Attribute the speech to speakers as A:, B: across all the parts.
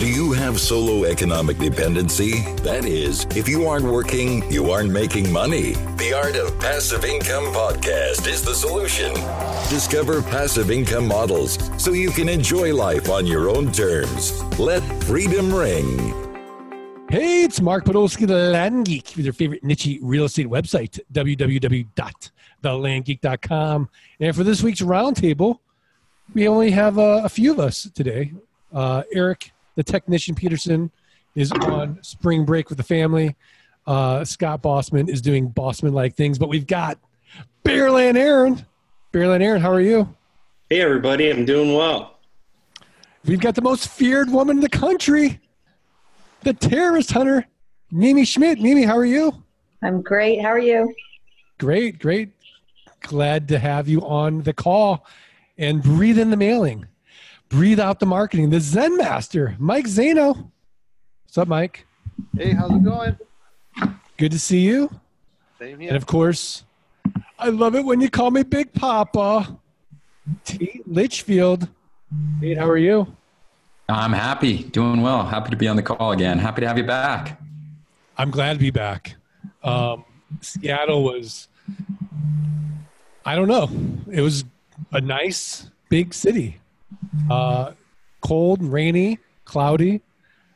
A: Do you have solo economic dependency? That is, if you aren't working, you aren't making money. The Art of Passive Income podcast is the solution. Discover passive income models so you can enjoy life on your own terms. Let freedom ring.
B: Hey, it's Mark Podolsky, the Land Geek, with your favorite niche real estate website, www.thelandgeek.com. And for this week's roundtable, we only have uh, a few of us today. Uh, Eric, the technician Peterson, is on spring break with the family. Uh, Scott Bossman is doing Bossman like things, but we've got Bearland Aaron. Bearland Aaron, how are you?
C: Hey, everybody, I'm doing well.
B: We've got the most feared woman in the country, the terrorist hunter, Mimi Schmidt. Mimi, how are you?
D: I'm great. How are you?
B: Great, great. Glad to have you on the call and breathe in the mailing, breathe out the marketing. The Zen Master, Mike Zaino. What's up, Mike?
E: Hey, how's it going?
B: Good to see you.
E: Same here.
B: And of course, I love it when you call me Big Papa. Tate Litchfield. Tate, how are you?
F: I'm happy, doing well. Happy to be on the call again. Happy to have you back.
B: I'm glad to be back. Um, Seattle was, I don't know, it was a nice big city. Uh, cold, rainy, cloudy.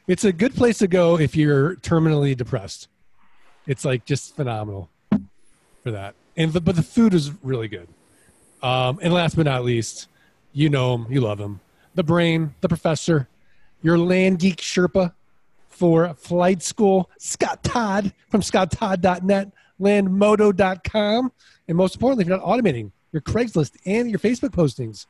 B: It's a good place to go if you're terminally depressed. It's like just phenomenal for that. And the, but the food is really good. Um, and last but not least, you know him, you love him. The brain, the professor, your land geek Sherpa for flight school, Scott Todd from scotttodd.net, landmoto.com, and most importantly, if you're not automating your Craigslist and your Facebook postings,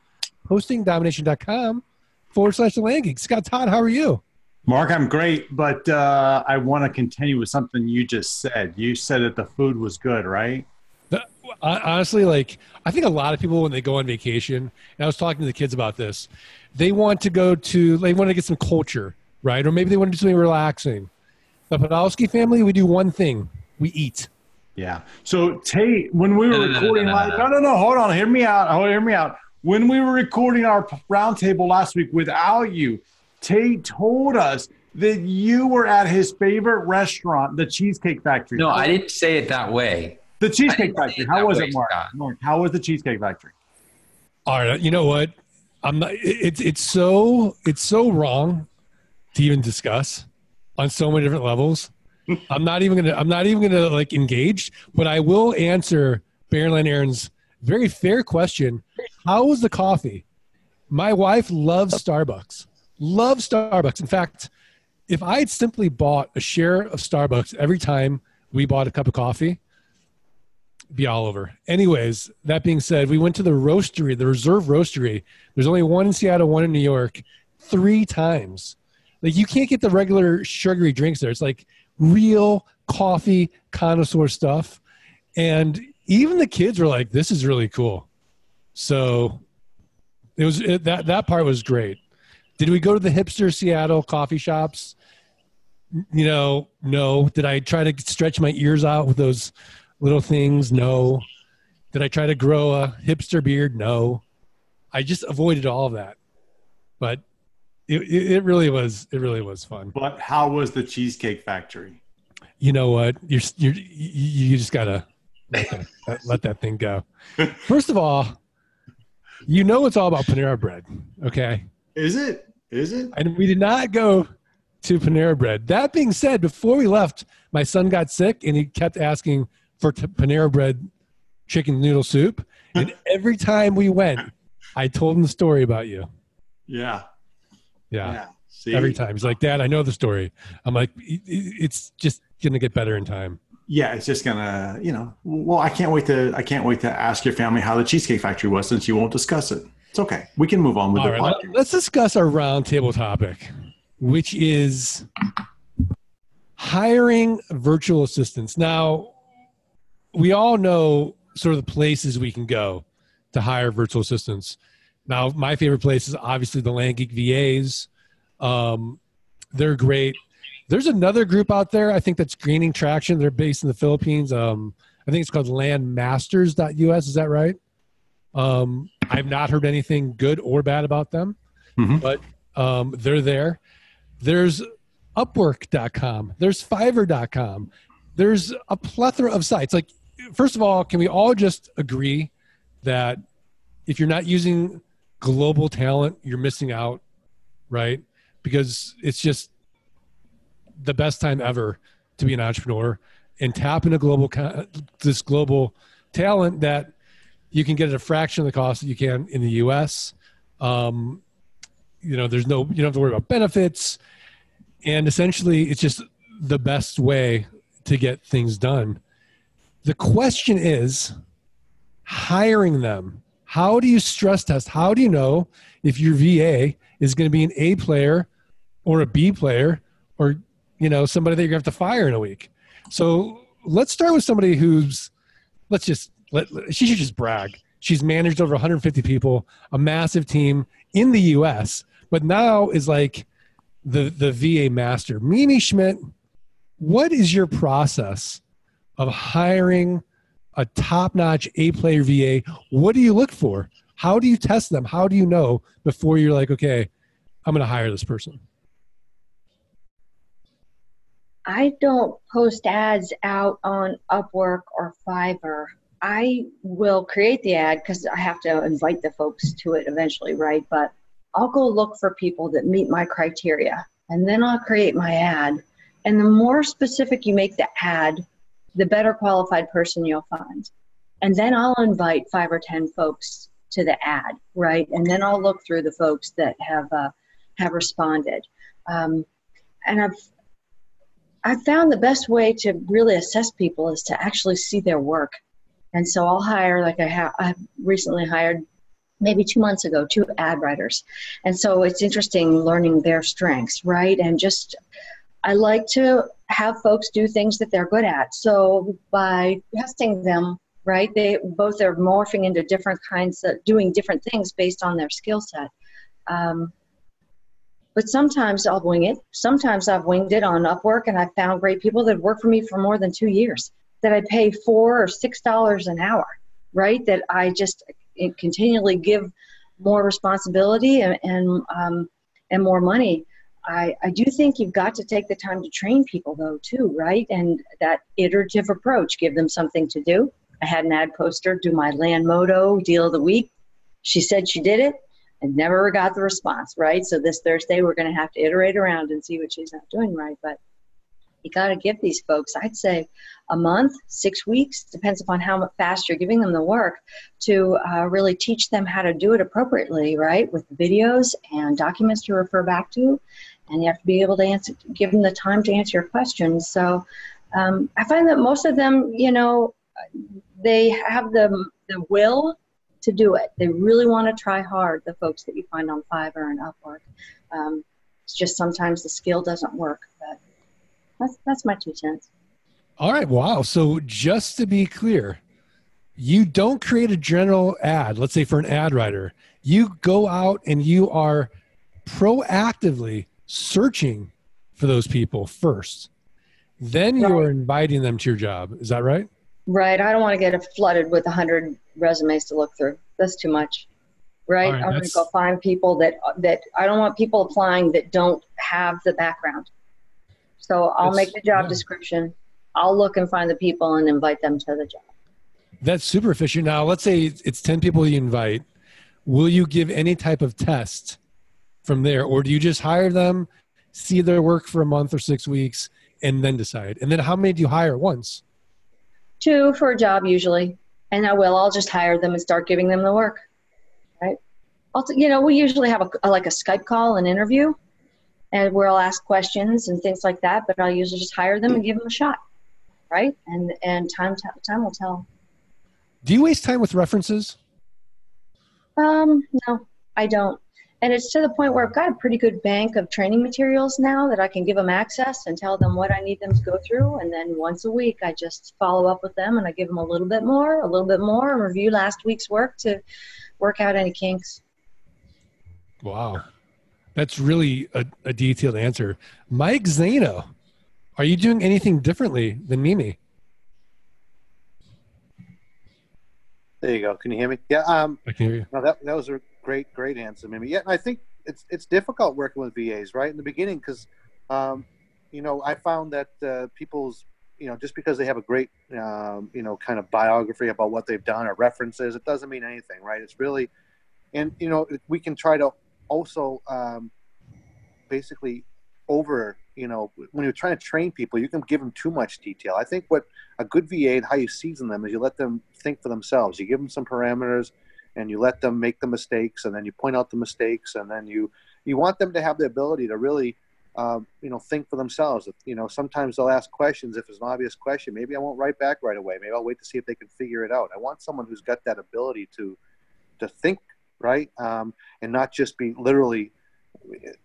B: postingdomination.com forward slash the land geek. Scott Todd, how are you?
E: Mark, I'm great, but uh, I want to continue with something you just said. You said that the food was good, right?
B: The, honestly, like I think a lot of people when they go on vacation, and I was talking to the kids about this, they want to go to they want to get some culture, right? Or maybe they want to do something relaxing. The Podolsky family, we do one thing: we eat.
E: Yeah. So Tate, when we were recording,
F: no, no,
E: live,
F: no.
E: no, no, no, hold on, hear me out. Hold, hear me out. When we were recording our roundtable last week without you, Tate told us that you were at his favorite restaurant, the Cheesecake Factory.
F: No, I didn't say it that way.
E: The Cheesecake Factory. How was
F: way,
E: it, Mark?
F: Scott.
E: Mark, how was the Cheesecake Factory?
B: All right, you know what? I'm not. It's it's so it's so wrong to even discuss on so many different levels. I'm not even gonna. I'm not even gonna like engage. But I will answer Baronland Aaron's very fair question. How was the coffee? My wife loves Starbucks. Loves Starbucks. In fact, if I had simply bought a share of Starbucks every time we bought a cup of coffee, be all over. Anyways, that being said, we went to the roastery, the Reserve Roastery. There's only one in Seattle, one in New York, three times. Like you can't get the regular sugary drinks there. It's like real coffee connoisseur stuff. And even the kids were like, this is really cool. So it was it, that that part was great. Did we go to the hipster Seattle coffee shops? You know, no. Did I try to stretch my ears out with those little things? No. Did I try to grow a hipster beard? No. I just avoided all of that. But it, it, really was it really was fun.
E: But how was the Cheesecake Factory?
B: You know what? You're you're you, you just gotta let that, let that thing go. First of all, you know it's all about Panera Bread, okay?
E: Is it? Is it?
B: And we did not go to Panera Bread. That being said, before we left, my son got sick and he kept asking for t- Panera Bread chicken noodle soup. And every time we went, I told him the story about you.
E: Yeah.
B: Yeah.
E: See?
B: Every time. He's like, Dad, I know the story. I'm like, "It- it- it's just going to get better in time.
E: Yeah, it's just gonna, you know. Well, I can't wait to I can't wait to ask your family how the Cheesecake Factory was since you won't discuss it. It's okay. We can move on with
B: All
E: the
B: right,
E: podcast.
B: let- let's discuss our roundtable topic, which is hiring virtual assistants. Now, we all know sort of the places we can go to hire virtual assistants. Now, my favorite place is obviously the Land Geek VAs. Um, they're great. There's another group out there, I think that's gaining traction. They're based in the Philippines. Um, I think it's called landmasters.us. Is that right? Um, I've not heard anything good or bad about them,
E: Mhm.
B: but um, they're there. There's Upwork.com. There's Fiverr.com. There's a plethora of sites. Like, first of all, can we all just agree that if you're not using global talent, you're missing out, right? Because it's just the best time ever to be an entrepreneur and tap into global this global talent that you can get at a fraction of the cost that you can in the U.S. Um, you know, there's no you don't have to worry about benefits, and essentially, it's just the best way to get things done. The question is hiring them. How do you stress test? How do you know if your VA is going to be an A player or a B player or you know somebody that you're going to have to fire in a week? So let's start with somebody who's let's just let she should just brag. She's managed over 150 people, a massive team in the U.S., but now is like the the VA master. Mimi Schmidt, what is your process of hiring a top-notch A-player VA? What do you look for? How do you test them? How do you know before you're like, okay, I'm going to hire this person?
D: I don't post ads out on Upwork or Fiverr. I will create the ad because I have to invite the folks to it eventually, right? But I'll go look for people that meet my criteria and then I'll create my ad. And the more specific you make the ad, the better qualified person you'll find. And then I'll invite five or 10 folks to the ad, right? And then I'll look through the folks that have, uh, have responded. Um, and I've I found the best way to really assess people is to actually see their work. And so I'll hire, like I have, I recently hired maybe two months ago, two ad writers. And so it's interesting learning their strengths, right? And just, I like to have folks do things that they're good at. So by testing them, right, they both are morphing into different kinds of doing different things based on their skill set. Um, but sometimes I'll wing it. Sometimes I've winged it on Upwork, and I've found great people that work for me for more than two years that I pay four or six dollars an hour, right? That I just continually give more responsibility and and, um, and more money. I, I do think you've got to take the time to train people though too, right? And that iterative approach, give them something to do. I had an ad poster do my land moto deal of the week. She said she did it and never got the response, right? So this Thursday, we're going to have to iterate around and see what she's not doing right. But you got to give these folks, I'd say, a month, six weeks, depends upon how fast you're giving them the work to uh, really teach them how to do it appropriately, right? With videos and documents to refer back to. And you have to be able to answer, give them the time to answer your questions. So um, I find that most of them, you know, they have the, the will to do it. They really want to try hard, the folks that you find on Fiverr and Upwork. Um, it's just sometimes the skill doesn't work, but that's, that's my two cents.
B: All right. Wow. So just to be clear, you don't create a general ad, let's say for an ad writer. You go out and you are proactively searching for those people first. Then right. you're inviting them to your job. Is that right?
D: Right. I don't want to get flooded with a hundred resumes to look through. That's too much. Right. right I'm going to go find people that that I don't want people applying that don't have the background. So I'll make the job yeah. description. I'll look and find the people and invite them to the job.
B: That's super efficient. Now, let's say it's 10 people you invite. Will you give any type of test from there, or do you just hire them, see their work for a month or six weeks, and then decide? And then how many do you hire once?
D: Two for a job usually, and I will. I'll just hire them and start giving them the work. Right. Also, you know, we usually have a, a like a Skype call, an interview, and where I'll ask questions and things like that. But I'll usually just hire them and give them a shot. Right. And and time time will tell.
B: Do you waste time with references?
D: Um, no, I don't. And it's to the point where I've got a pretty good bank of training materials now that I can give them access and tell them what I need them to go through. And then once a week, I just follow up with them and I give them a little bit more, a little bit more, and review last week's work to work out any kinks.
B: Wow. That's really a, a detailed answer. Mike Zaino, are you doing anything differently than Mimi?
G: There you go. Can you hear me? Yeah. Um,
B: I can hear you.
G: No, that that was a great, great answer, Mimi. Yeah, I think it's it's difficult working with VAs right in the beginning because um, you know I found that uh, people's you know just because they have a great um, you know kind of biography about what they've done or references it doesn't mean anything right? It's really and you know we can try to also um, basically over you know when you're trying to train people you can give them too much detail. I think what a good va and how you season them is you let them think for themselves. You give them some parameters and you let them make the mistakes and then you point out the mistakes and then you you want them to have the ability to really um, you know think for themselves. You know sometimes they'll ask questions. If it's an obvious question maybe i won't write back right away. Maybe i'll wait to see if they can figure it out. I want someone who's got that ability to to think right? Um, and not just be literally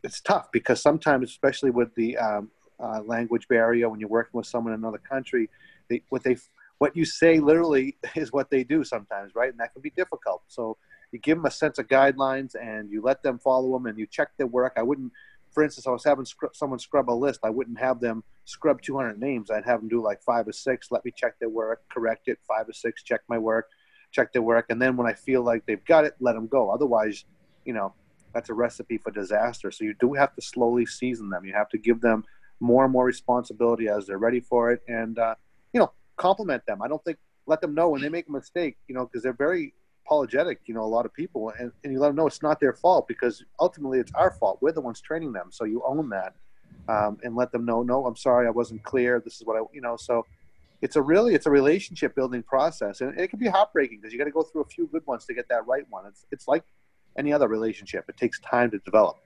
G: it's tough because sometimes, especially with the um, uh, language barrier, when you're working with someone in another country, they, what they what you say literally is what they do sometimes, right? And that can be difficult. So you give them a sense of guidelines and you let them follow them and you check their work. I wouldn't, for instance, I was having scr- someone scrub a list. I wouldn't have them scrub 200 names. I'd have them do like five or six. Let me check their work, correct it. Five or six, check my work, check their work, and then when I feel like they've got it, let them go. Otherwise, you know, that's a recipe for disaster. So you do have to slowly season them. You have to give them more and more responsibility as they're ready for it, and uh, you know, compliment them. I don't think let them know when they make a mistake. You know, because they're very apologetic. You know, a lot of people, and, and you let them know it's not their fault because ultimately it's our fault. We're the ones training them, so you own that, um, and let them know, no, I'm sorry, I wasn't clear. This is what I, you know, so. It's a really it's a relationship building process, and it can be heartbreaking because you got to go through a few good ones to get that right one. It's it's like any other relationship. It takes time to develop.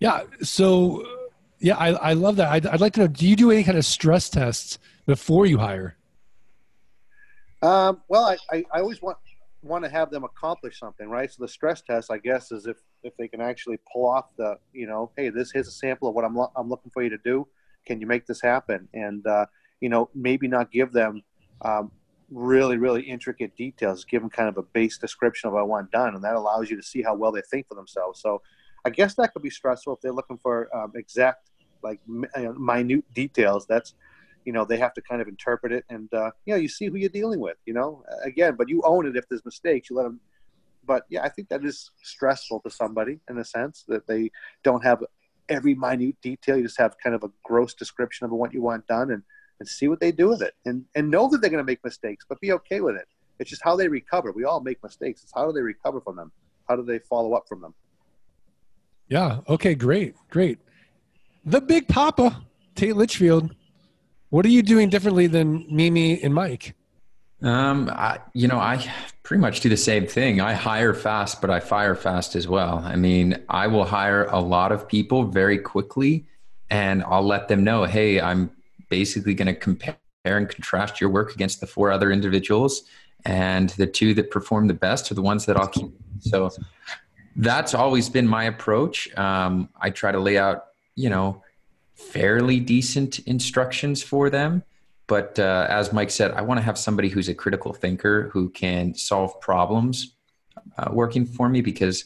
B: Yeah. So, yeah, I, I love that. I'd, I'd like to know do you do any kind of stress tests before you hire?
G: Um, well, I, I, I, always want want to have them accomplish something, right? So the stress test, I guess, is if if they can actually pull off the, you know, hey, this here's a sample of what I'm lo- I'm looking for you to do. Can you make this happen? And uh, you know, maybe not give them um, really, really intricate details, give them kind of a base description of what I want done, and that allows you to see how well they think for themselves. So, I guess that could be stressful if they're looking for um, exact, like minute details. That's, you know, they have to kind of interpret it, and uh, you know, you see who you're dealing with. You know, again, but you own it if there's mistakes. You let them. But yeah, I think that is stressful to somebody in a sense that they don't have every minute detail. You just have kind of a gross description of what you want done, and and see what they do with it and, and know that they're going to make mistakes, but be okay with it. It's just how they recover. We all make mistakes. It's how do they recover from them? How do they follow up from them?
B: Yeah. Okay. Great. Great. The Big Papa, Tate Litchfield. What are you doing differently than Mimi and Mike?
F: Um, I, you know, I pretty much do the same thing. I hire fast, but I fire fast as well. I mean, I will hire a lot of people very quickly, and I'll let them know, hey, I'm basically going to compare and contrast your work against the four other individuals and the two that perform the best are the ones that i'll keep so that's always been my approach um, i try to lay out you know fairly decent instructions for them but uh, as mike said i want to have somebody who's a critical thinker who can solve problems uh, working for me because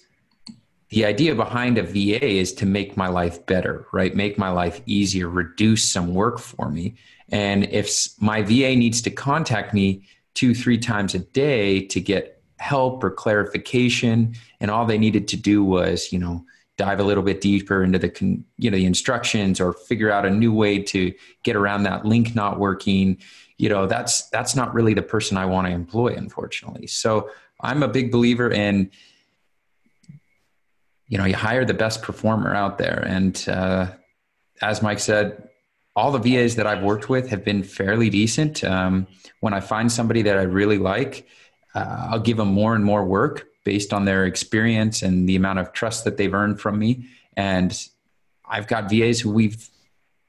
F: the idea behind a VA is to make my life better, right? Make my life easier, reduce some work for me. And if my VA needs to contact me two, three times a day to get help or clarification, and all they needed to do was, you know, dive a little bit deeper into the you know the instructions or figure out a new way to get around that link not working you know that's that's not really the person i want to employ unfortunately. So i'm a big believer in you know you hire the best performer out there. And uh, as mike said all the vas that i've worked with have been fairly decent. Um, when i find somebody that i really like uh, i'll give them more and more work based on their experience and the amount of trust that they've earned from me and i've got vas who we've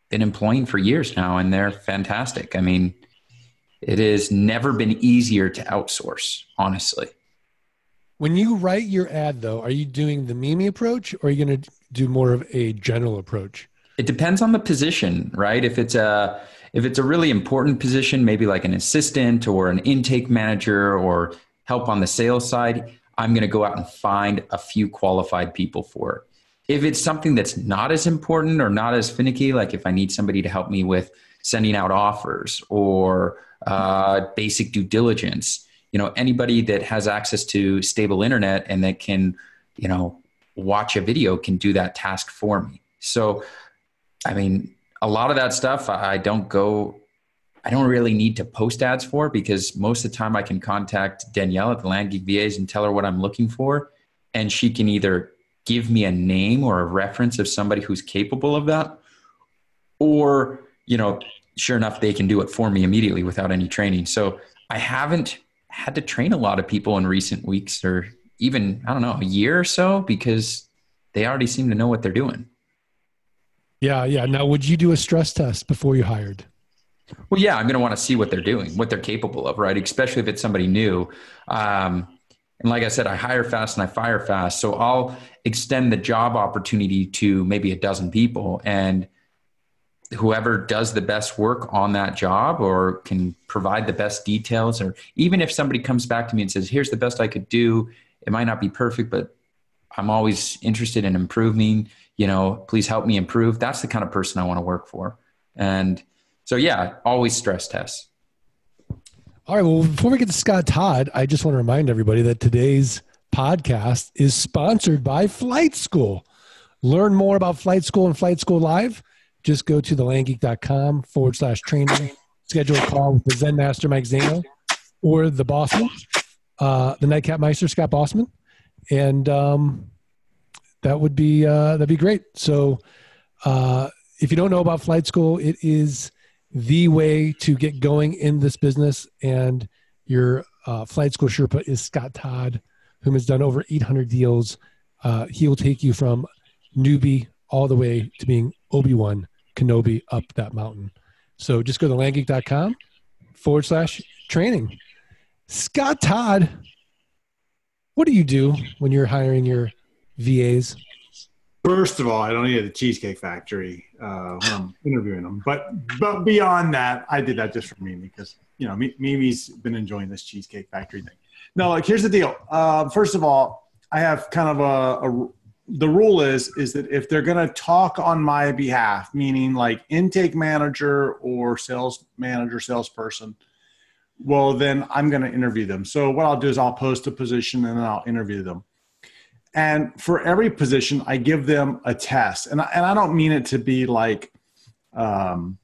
F: been employing for years now and they're fantastic i mean it has never been easier to outsource honestly
B: when you write your ad, though, are you doing the Mimi approach or are you going to do more of a general approach?
F: It depends on the position, right? If it's a if it's a really important position, maybe like an assistant or an intake manager or help on the sales side, I'm going to go out and find a few qualified people for. If it's something that's not as important or not as finicky, like if I need somebody to help me with sending out offers or uh, basic due diligence, you know anybody that has access to stable internet and that can you know watch a video can do that task for me. So, I mean, a lot of that stuff I don't go, I don't really need to post ads for because most of the time I can contact Danielle at the Land Geek VAs and tell her what I'm looking for. And she can either give me a name or a reference of somebody who's capable of that, or, you know, sure enough, they can do it for me immediately without any training. So I haven't had to train a lot of people in recent weeks or even, I don't know, a year or so because they already seem to know what they're doing.
B: Yeah, yeah. Now, would you do a stress test before you hired?
F: Well, yeah, I'm going to want to see what they're doing, what they're capable of, right? Especially if it's somebody new. Um, and like I said, I hire fast and I fire fast. So I'll extend the job opportunity to maybe a dozen people. And whoever does the best work on that job or can provide the best details or even if somebody comes back to me and says here's the best i could do it might not be perfect but i'm always interested in improving you know please help me improve that's the kind of person i want to work for and so yeah always stress tests.
B: All right well before we get to scott todd i just want to remind everybody that today's podcast is sponsored by flight school. Learn more about flight school and flight school live. Just go to thelandgeek.com forward slash training, schedule a call with the Zen Master Mike Zaino or the Bossman, uh, the Nightcap Meister Scott Bossman, and um, that would be uh, that'd be great. So, uh, if you don't know about flight school, it is the way to get going in this business. And your uh, flight school Sherpa is Scott Todd, whom has done over 800 deals. Uh, he will take you from newbie all the way to being Obi Wan Kenobi up that mountain. So just go to landgeek.com forward slash training. Scott Todd, what do you do when you're hiring your VAs?
E: First of all, I don't need the Cheesecake Factory uh, when I'm interviewing them. But but beyond that, I did that just for Mimi because you know Mimi's been enjoying this Cheesecake Factory thing. No, like here's the deal. Uh, first of all, I have kind of a, a the rule is is that if they're going to talk on my behalf meaning like intake manager or sales manager salesperson well then i'm going to interview them so what i'll do is i'll post a position and then i'll interview them and for every position i give them a test and I, and I don't mean it to be like um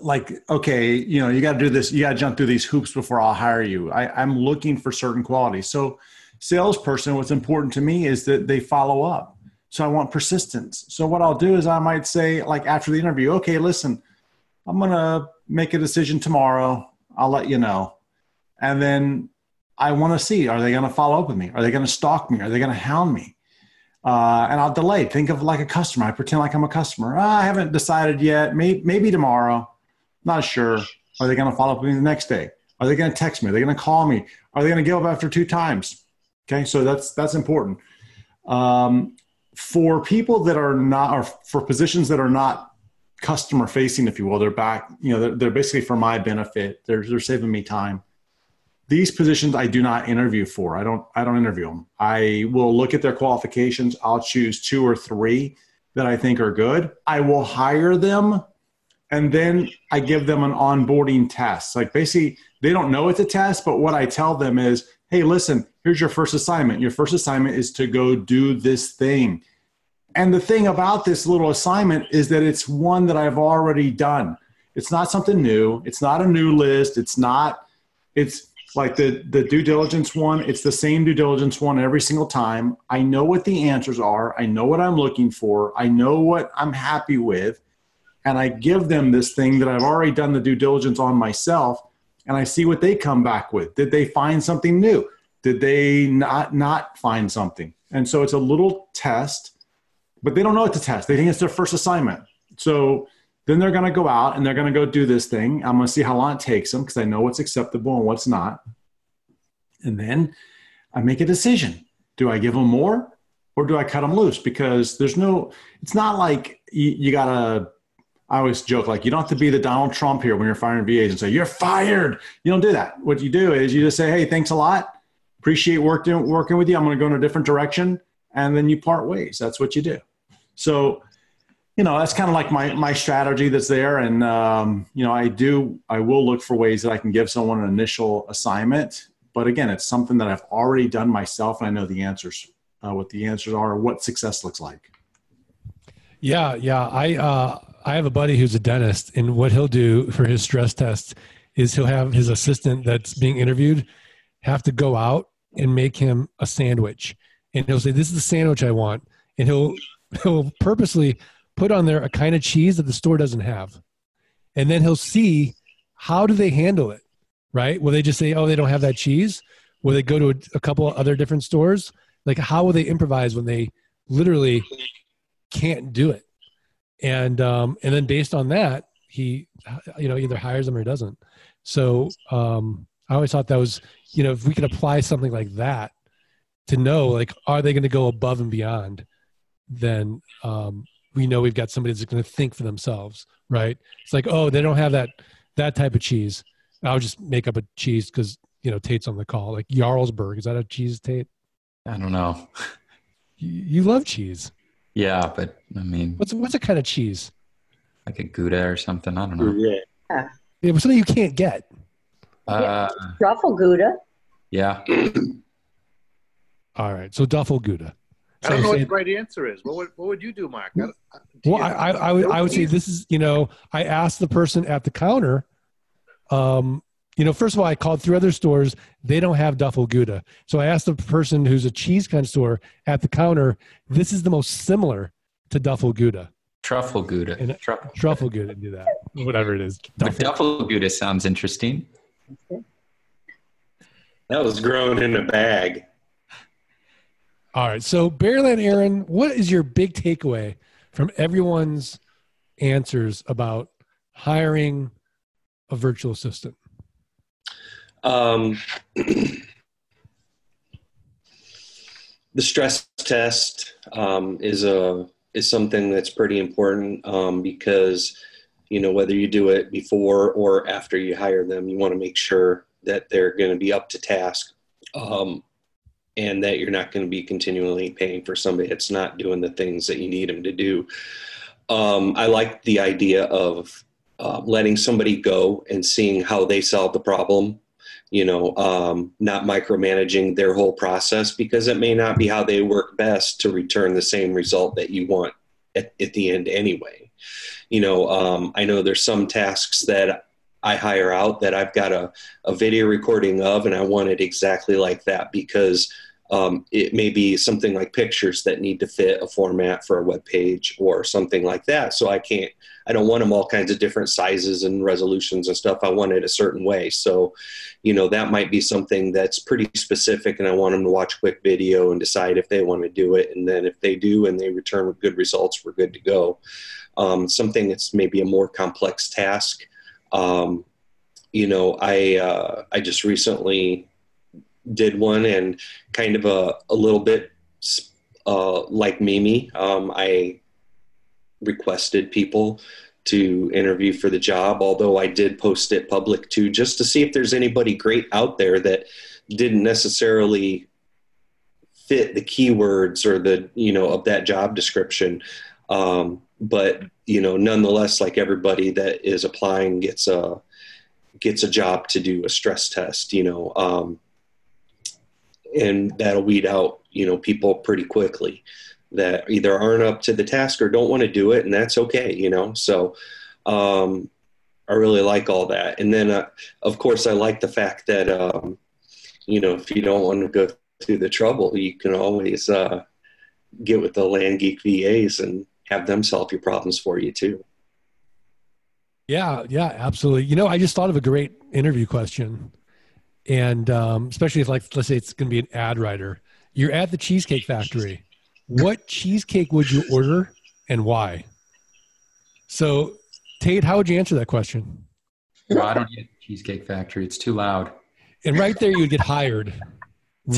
E: like okay you know you got to do this you got to jump through these hoops before i'll hire you I, i'm looking for certain qualities so salesperson, what's important to me is that they follow up. So I want persistence. So what I'll do is I might say, like after the interview, okay, listen, I'm to make a decision tomorrow. I'll let you know. And then I want to see, are they going to follow up with me? Are they going to stalk me? Are they going to hound me? Uh, and I'll delay. Think of like a customer. I pretend like I'm a customer. Oh, I haven't decided yet. Maybe, maybe tomorrow. Not sure. Are they going to follow up with me the next day? Are they going to text me? Are they going to call me? Are they going to give up after two times? Okay, so that's that's important. Um, for people that are not, or for positions that are not customer facing, if you will, they're back. You know, they're, they're basically for my benefit. They're they're saving me time. These positions I do not interview for. I don't I don't interview them. I will look at their qualifications. I'll choose two or three that I think are good. I will hire them and then I give them an onboarding test. Like basically, they don't know it's a test, but what I tell them is, hey, listen, here's your first assignment. Your first assignment is to go do this thing. And the thing about this little assignment is that it's one that I've already done. It's not something new. It's not a new list. It's not, it's like the, the due diligence one. It's the same due diligence one every single time. I know what the answers are. I know what I'm looking for. I know what I'm happy with. And I give them this thing that I've already done the due diligence on myself. And I see what they come back with. Did they find something new? Did they not not find something? And so it's a little test, but they don't know what to test. They think it's their first assignment. So then they're going to go out and they're going to go do this thing. I'm going to see how long it takes them because I know what's acceptable and what's not. And then I make a decision. Do I give them more or do I cut them loose? Because there's no, it's not like you, you got to, I always joke like you don't have to be the Donald Trump here when you're firing VAs and say, you're fired. You don't do that. What you do is you just say, hey, thanks a lot appreciate working working with you. I'm going to go in a different direction, and then you part ways. That's what you do. So, you know, that's kind of like my my strategy that's there. And um, you know, I do I will look for ways that I can give someone an initial assignment. But again, it's something that I've already done myself, and I know the answers uh, what the answers are, what success looks like.
B: Yeah, yeah. I uh, I have a buddy who's a dentist, and what he'll do for his stress test is he'll have his assistant that's being interviewed have to go out and make him a sandwich, and he'll say, "This is the sandwich I want," and he'll he'll purposely put on there a kind of cheese that the store doesn't have, and then he'll see how do they handle it, right? Will they just say, "Oh, they don't have that cheese"? Will they go to a, a couple of other different stores? Like, how will they improvise when they literally can't do it? And um, and then based on that, he you know either hires them or doesn't. So um, I always thought that was you know if we could apply something like that to know like are they going to go above and beyond, then um, we know we've got somebody that's going to think for themselves, right? It's like oh they don't have that that type of cheese. I'll just make up a cheese because you know Tate's on the call. Like Jarlsberg, is that a cheese, Tate?
F: I don't know.
B: You, you love cheese.
F: Yeah, but I mean,
B: What's what's a kind of cheese?
F: like a Gouda or something. I don't know.
C: Yeah.
B: Yeah, but something you can't get.
F: Uh,
D: Truffle Gouda.
F: yeah.
B: All right, so Duffel Gouda.
G: I don't know what the right answer is. What would, what would you do, Mark? I, I- do
B: Well,
G: you-
B: I, I, I would, I would say this is, you know, I asked the person at the counter, um, you know, first of all, I called through other stores. They don't have Duffel Gouda. So I asked the person who's a cheese kind of store at the counter, this is the most similar to Duffel Gouda.
F: Truffle Gouda.
B: And-
F: Truffle.
B: Truffle Gouda, do that. Whatever it is.
F: But
B: Duffel.
F: Duffel Gouda sounds interesting.
C: That was grown in a bag.
B: All right. So Bearland Aaron, what is your big takeaway from everyone's answers about hiring a virtual assistant?
C: Um, the stress test um, is a is something that's pretty important um, because you know whether you do it before or after you hire them, you want to make sure that they're going to be up to task, um, and that you're not going to be continually paying for somebody that's not doing the things that you need them to do. Um, I like the idea of uh, letting somebody go and seeing how they solve the problem you know, um, not micromanaging their whole process because it may not be how they work best to return the same result that you want at, at the end anyway. You know, um, I know there's some tasks that I hire out that I've got a, a video recording of and I want it exactly like that because um, it may be something like pictures that need to fit a format for a web page or something like that. So I can't, I don't want them all kinds of different sizes and resolutions and stuff. I want it a certain way. So, you know, that might be something that's pretty specific and I want them to watch a quick video and decide if they want to do it. And then if they do and they return with good results, we're good to go. Um, something that's maybe a more complex task. Um, you know, I, uh, I just recently did one and kind of a, a little bit uh, like Mimi. Um, I requested people to interview for the job, although I did post it public too, just to see if there's anybody great out there that didn't necessarily fit the keywords or the you know of that job description. Um, but you know, nonetheless, like everybody that is applying gets a gets a job to do a stress test. You know. Um, and that'll weed out you know people pretty quickly that either aren't up to the task or don't want to do it and that's okay you know so um, i really like all that and then uh, of course i like the fact that um, you know if you don't want to go through the trouble you can always uh, get with the land geek vas and have them solve your problems for you too
B: Yeah, yeah, absolutely. You know, I just thought of a great interview question. And um, especially if, like, let's say it's going to be an ad writer. You're at the Cheesecake Factory. What cheesecake would you order and why? So, Tate, how would you answer that question?
F: No, I don't eat at Cheesecake Factory. It's too loud.
B: And right there, you would get hired.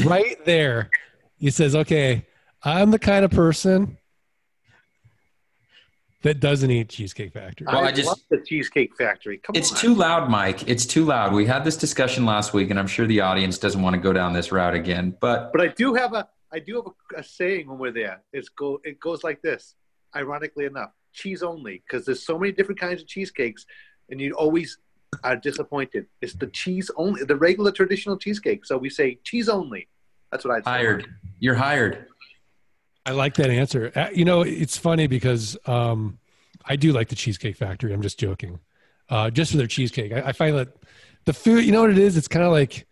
B: Right there, he says, "Okay, I'm the kind of person that doesn't eat Cheesecake Factory."
F: Well,
G: I,
F: I just-
G: love the Cheesecake Factory. Come
F: It's
G: on.
F: too loud, Mike. It's too loud. We had this discussion last week, and I'm sure the audience doesn't want to go down this route again. But
G: But I do have a I do have a, a saying when we're there. It's go it goes like this. Ironically enough, cheese only because there's so many different kinds of cheesecakes, and you always are disappointed. It's the cheese only, the regular traditional cheesecake. So we say cheese only. That's what I'd say.
F: hired. You're hired.
B: I like that answer. Uh, You know, it's funny because um, I do like the Cheesecake Factory. I'm just joking. Uh, just for their cheesecake, I, I find that the food. You know what it is? It's kind of like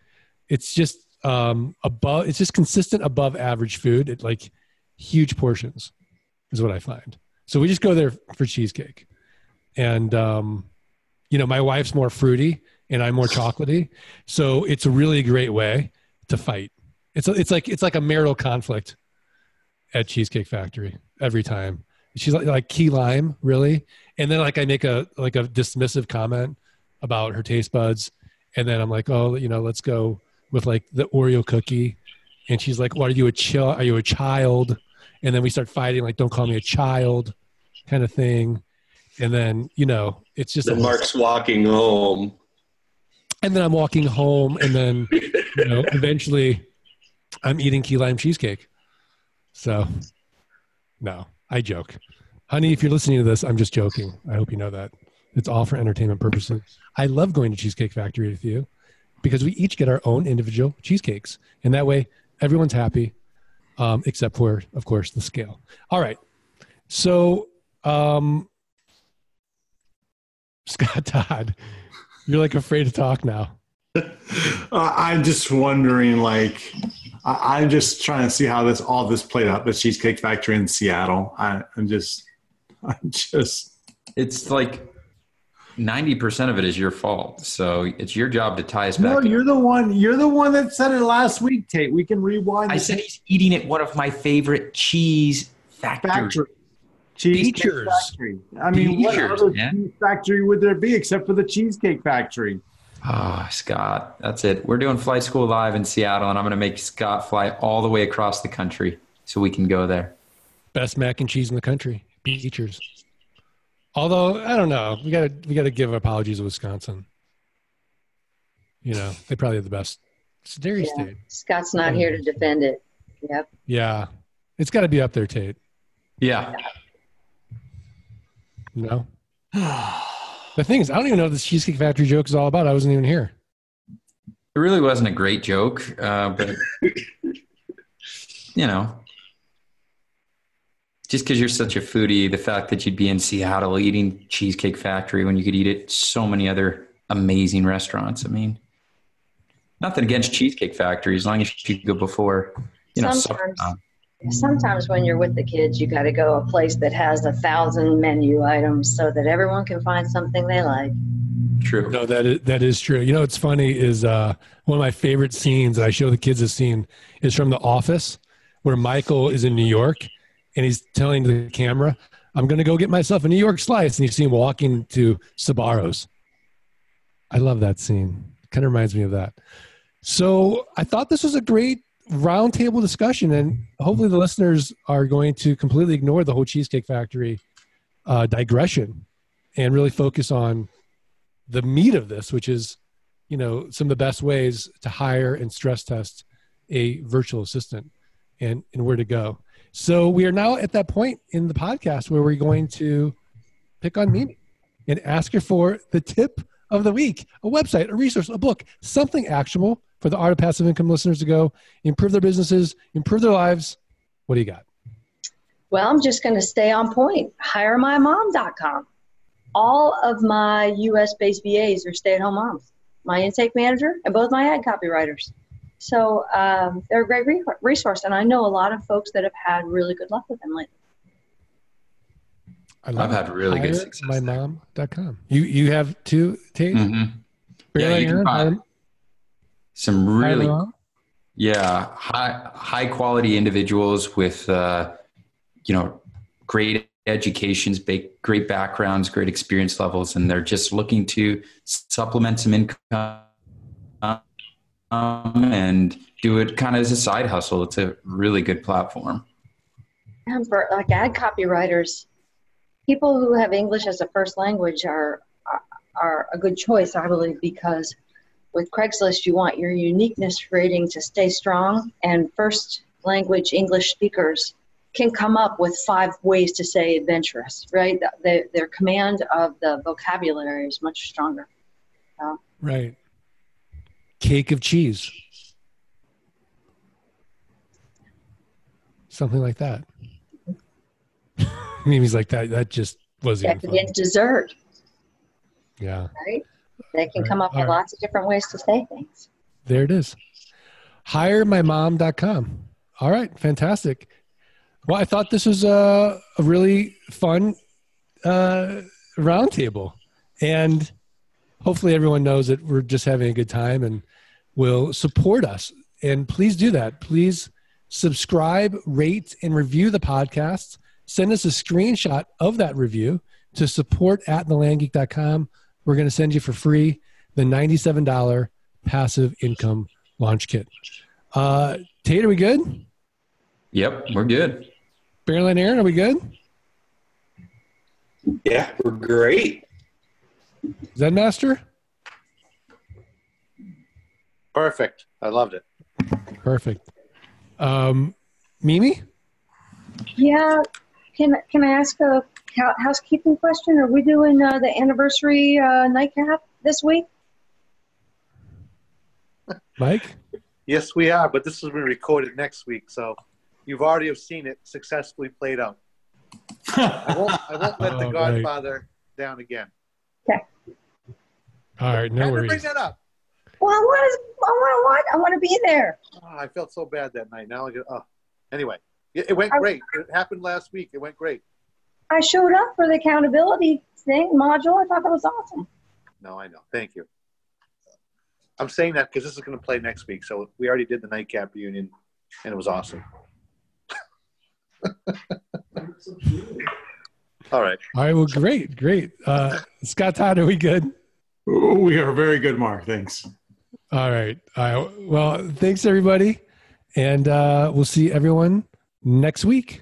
B: it's just um, above. It's just consistent above average food at like huge portions, is what I find. So we just go there for cheesecake, and um, you know, my wife's more fruity and I'm more chocolatey, so it's a really great way to fight. It's it's like it's like a marital conflict at Cheesecake Factory every time. She's like, like key lime, really, and then like I make a like a dismissive comment about her taste buds, and then I'm like, oh, you know, let's go with like the Oreo cookie, and she's like, what are you a chill? Are you a child? And then we start fighting, like, don't call me a child, kind of thing, and then you know, it's just
C: Then Mark's walking home.
B: and then I'm walking home, and then you know, eventually, I'm eating key lime cheesecake. So, no, I joke, honey. If you're listening to this, I'm just joking. I hope you know that it's all for entertainment purposes. I love going to Cheesecake Factory with you because we each get our own individual cheesecakes, and that way everyone's happy, um, except for, of course, the scale. All right, so um, Scott Todd, you're like afraid to talk now.
E: Uh, I'm just wondering, like, I, I'm just trying to see how this all this played out. The Cheesecake Factory in Seattle. I, I'm just, I'm just.
F: It's like ninety percent of it is your fault. So it's your job to tie us back.
E: No, you're the one. You're the one that said it last week, Tate. We can rewind.
F: I said he's eating at one of my favorite cheese factories.
E: factory. Cheesecake Factory. I mean, what other cheese factory would there be except for the Cheesecake Factory?
F: Ah, Scott, that's it. We're doing Flight School Live in Seattle, and I'm going to make Scott fly all the way across the country so we can go there.
B: Best mac and cheese in the country, Beecher's. Although I don't know, we gotta we gotta give apologies to Wisconsin. You know, they probably have the best. It's dairy
D: Yeah.
B: state.
D: Scott's not here to defend it. Yep.
B: Yeah, it's got to be up there, Tate.
F: Yeah.
B: No. the thing is, I don't even know what this Cheesecake Factory joke is all about. I wasn't even here.
F: It really wasn't a great joke, uh, but you know, just because you're such a foodie, the fact that you'd be in Seattle eating Cheesecake Factory when you could eat at so many other amazing restaurants. I mean, nothing against Cheesecake Factory as long as you could go before, you know,
D: Sometimes,
F: time.
D: Sometimes when you're with the kids, you got to go a place that has a thousand menu items so that everyone can find something they like.
F: True.
B: No, that is that is true. You know, what's funny is uh, one of my favorite scenes. that I show the kids a scene is from The Office, where Michael is in New York and he's telling the camera, "I'm going to go get myself a New York slice," and you see him walking to Sbarro's. I love that scene. Kind of reminds me of that. So I thought this was a great roundtable discussion, and hopefully the listeners are going to completely ignore the whole Cheesecake Factory uh, digression and really focus on the meat of this, which is, you know, some of the best ways to hire and stress test a virtual assistant and, and where to go. So we are now at that point in the podcast where we're going to pick on meaning and ask you for the tip of the week, a website, a resource, a book, something actionable for the art of passive income listeners to go improve their businesses, improve their lives. What do you got?
D: Well, I'm just going to stay on point. HireMyMom.com. All of my US based VAs are stay at home moms, my intake manager, and both my ad copywriters. So um, they're a great re- resource. And I know a lot of folks that have had really good luck with them lately.
B: I
F: I've had really good
B: Hire
F: success
B: My
F: there.
B: mom.com. You you have two, Tate?
F: Mhm. Yeah, you can
B: Aaron,
F: find
B: hire-
F: Some really
B: my?
F: Yeah, high high quality individuals with uh, you know great educations, great backgrounds, great experience levels, and they're just looking to supplement some income and do it kind of as a side hustle. It's a really good platform.
D: And for like ad copywriters, people who have English as a first language are, are are a good choice, I believe, because with Craigslist, you want your uniqueness rating to stay strong, and first language English speakers can come up with five ways to say adventurous, right? Their, their command of the vocabulary is much stronger.
B: Right. Cake of cheese. something like that. Mimi's like that. That just wasn't
D: Decadent dessert.
B: Yeah,
D: right? They can
B: Right.
D: come up with
B: All right.
D: lots of different ways to say things.
B: there it is. HireMyMom.com. All right, fantastic. Well, I thought this was a, a really fun uh, roundtable, and hopefully everyone knows that we're just having a good time and will support us. And please do that. Please subscribe, rate, and review the podcast. Send us a screenshot of that review to support at thelandgeek.com. We're going to send you for free the $97 passive income launch kit. Uh, Tate, are we good?
F: Yep, we're good.
B: Barrel and Aaron, are we good?
C: Yeah, we're great.
B: Zen Master?
G: Perfect. I loved it.
B: Perfect. Um, Mimi?
D: Yeah. Can can I ask a hou- housekeeping question? Are we doing uh, the anniversary uh, nightcap this week?
B: Mike?
G: Yes, we are, but this is being recorded next week, so you've already have seen it successfully played out. I won't, I won't let
B: Oh,
G: the
B: right.
G: Godfather down again. Okay.
B: All right, no
G: Had to bring that up.
D: Well, I want to. I want to what? I want to be there.
G: Oh, I felt so bad that night. Now I get. Oh, anyway, it, it went
D: I-
G: great. It happened last week. It went great.
D: I showed up for the accountability thing module. I thought that was awesome.
G: No, I know. Thank you. I'm saying that because this is going to play next week. So we already did the nightcap reunion, and it was awesome. All right.
B: All right, well, great, great. Uh, Scott Todd, are we good?
E: we are very good, Mark. Thanks.
B: All right. All right. Well, thanks, everybody. And uh, we'll see everyone next week.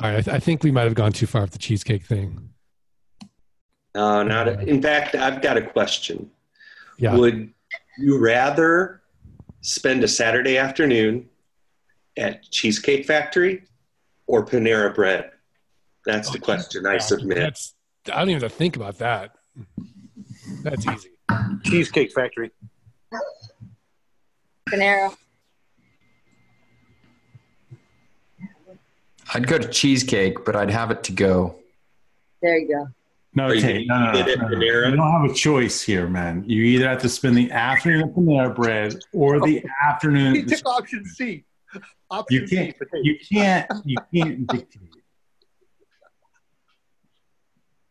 B: All right. I, th- I think we might have gone too far with the cheesecake thing.
C: Uh, not. In fact, I've got a question.
B: Yeah.
C: Would you rather spend a Saturday afternoon at Cheesecake Factory or Panera Bread? That's the question I submit.
B: That's, I don't even have to think about that. That's easy.
G: Cheesecake Factory.
D: Panera.
F: I'd go to cheesecake, but I'd have it to go.
D: There you go.
E: No,
C: Are you
E: no, no, no, no. You don't have a choice here, man. You either have to spend the afternoon at Panera Bread or the
G: He
E: afternoon.
G: took option C. Option
E: You can't.
G: potato.
E: You can't. You can't dictate.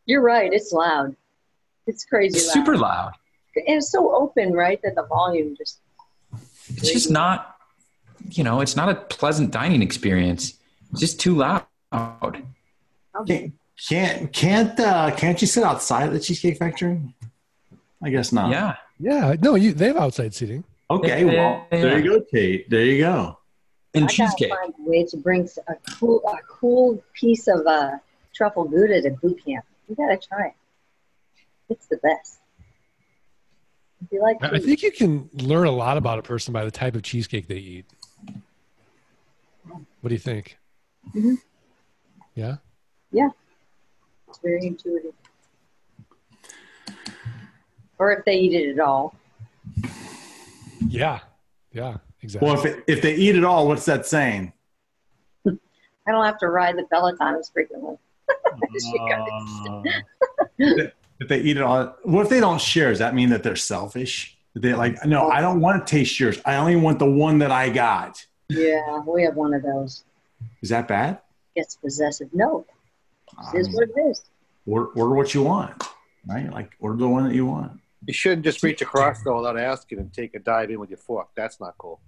D: You're right. It's loud. It's crazy
F: It's
D: loud.
F: super loud.
D: And it's so open, right? That the volume just.
F: It's just not, you know, it's not a pleasant dining experience. It's just too loud.
E: Can't can't can't, uh, can't you sit outside of the Cheesecake Factory? I guess not.
F: Yeah.
B: Yeah. No, you they have outside seating.
E: Okay.
F: Yeah,
E: Well,
F: yeah,
E: there you go, Tate. There you go.
F: And
D: I gotta
F: cheesecake.
D: find a way to bring a cool, a cool piece of uh, truffle gouda to boot camp. You gotta try it. It's the best. If you like,
B: I I think you can learn a lot about a person by the type of cheesecake they eat. What do you think?
D: Mhm.
B: Yeah.
D: it's very intuitive. Or if they eat it at all.
B: Yeah. Yeah. Exactly.
E: Well, if it, if they eat it all, what's that saying?
D: I don't have to ride the Peloton as frequently. She got it.
E: Uh, if they eat it all, what if they don't share? Does that mean that they're selfish? They like, no, I don't want to taste yours. I only want the one that I got.
D: Yeah, we have one of those.
E: Is that bad?
D: Gets possessive. No, it is what it is.
E: order, order what you want, right? Like order the one that you want.
G: You shouldn't just reach across though without asking and take a dive in with your fork. That's not cool.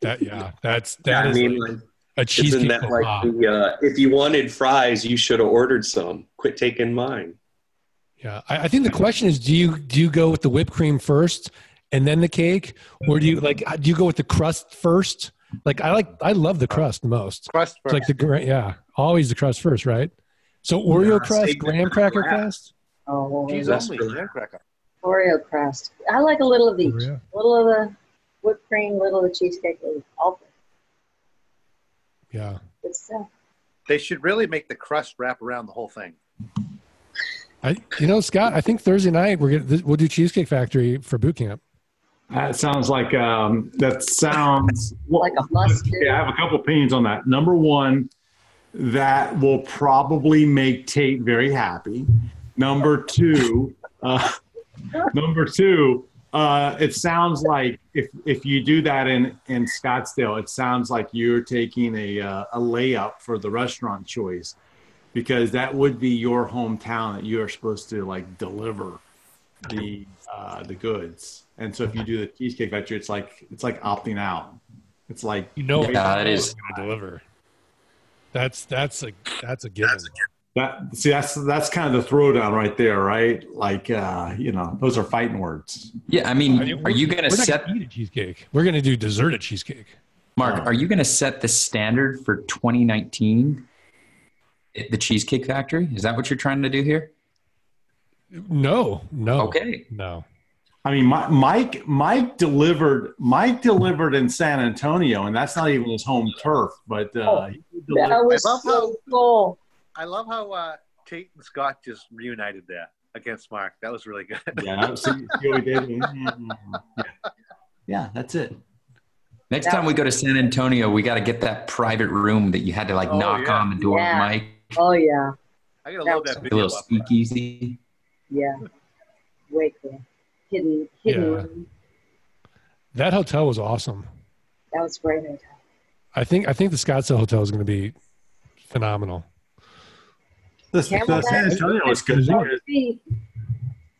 B: that yeah. That's that
C: I
B: is
C: mean,
B: like
C: like,
B: a cheesecake.
C: isn't that like the, uh, if you wanted fries, you should have ordered some. Quit taking mine.
B: Yeah, I, I think the question is: Do you do you go with the whipped cream first and then the cake, or do you like do you go with the crust first? Like I like I love the crust the most.
G: Crust
B: It's
G: first.
B: like the gra- yeah, always the crust first, right? So Oreo
C: Yeah,
B: crust, graham cracker
C: last.
B: crust,
D: Oh,
G: Cheese only. Graham cracker.
D: Oreo crust. I like a little of each.
B: Oreo.
D: little of the whipped cream, little of the cheesecake, little all
B: yeah.
D: good stuff.
G: They should really make the crust wrap around the whole thing.
B: I you know Scott, I think Thursday night we're gonna we'll do Cheesecake Factory for boot camp.
E: That sounds like um, that sounds
D: Like a must.
E: Yeah, I have a couple opinions on that. Number one, that will probably make Tate very happy. Number two, uh, number two, uh, it sounds like if if you do that in in Scottsdale, it sounds like you're taking a uh, a layup for the restaurant choice because that would be your hometown that you are supposed to like deliver the uh, the goods. And so if you do the cheesecake factory, it's like it's like opting out. It's like
B: You know,
F: Yeah, that is-
B: going to deliver. That's that's a that's a given.
E: that. See, that's that's kind of the throwdown right there, right? Like uh, you know, those are fighting words.
F: Yeah, I mean, are
B: we're-
F: you going to set
B: gonna eat a cheesecake? We're going to do deserted cheesecake.
F: Mark? Are you going to set the standard for 2019? at The Cheesecake Factory? Is that what you're trying to do here?
B: No, no,
F: Okay.
B: no.
E: I mean, Mi- Mike Mike delivered Mike delivered in San Antonio, and that's not even his home turf. But uh, he
D: That was
G: I love
D: so cool.
G: I love how uh, Tate and Scott just reunited there against Mark. That was really good.
E: yeah, see, see what we did? Yeah. yeah, that's it.
F: Next
D: That
F: time we go to San Antonio, we got to get that private room that you had to like
G: Oh,
F: knock
G: yeah.
F: on the door,
D: Yeah.
F: Mike.
D: Oh yeah,
G: I gotta
D: That
G: load
D: was
F: A
G: video
F: little
G: up.
F: Speakeasy.
D: yeah. Way cool. Hidden, hidden.
B: Yeah.
D: room.
B: That hotel was awesome.
D: That was great. hotel.
B: I think I think the Scottsdale hotel is going to be phenomenal.
E: The, the San Antonio was good. You could,
D: Feet.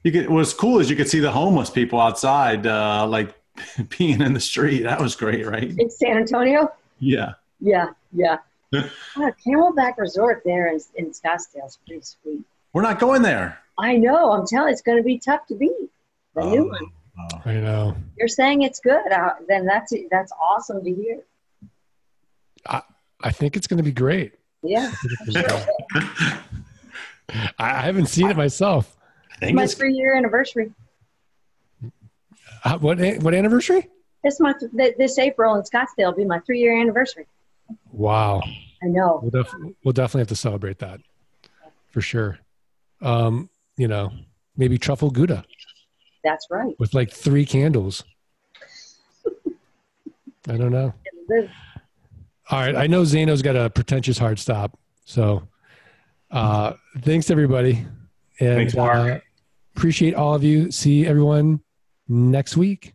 E: you could, what's cool is you could see the homeless people outside, uh, like peeing in the street. That was great, right?
D: In San Antonio?
E: Yeah.
D: Yeah, yeah. Ah, Camelback Resort there in, in Scottsdale is pretty sweet.
E: We're not going there.
D: I know. I'm telling it's going to be tough to beat. The new
E: Oh.
D: one.
E: Oh.
B: I know.
D: You're saying it's good. Uh, then that's that's awesome to hear.
B: I I think it's going to be great.
D: Yeah.
B: I, I haven't seen it myself.
E: I think
D: My
E: it's
D: three year anniversary.
B: Uh, what what anniversary?
D: This month, th- this April in Scottsdale will be my three year anniversary.
B: Wow.
D: I know.
B: We'll, def- we'll definitely have to celebrate that for sure. Um, you know, maybe truffle gouda
D: That's right.
B: with like three candles. I don't know. All right. I know Zaino's got a pretentious hard stop. So uh, thanks, everybody. And
E: Thanks, Mark.
B: Uh, appreciate all of you. See everyone next week.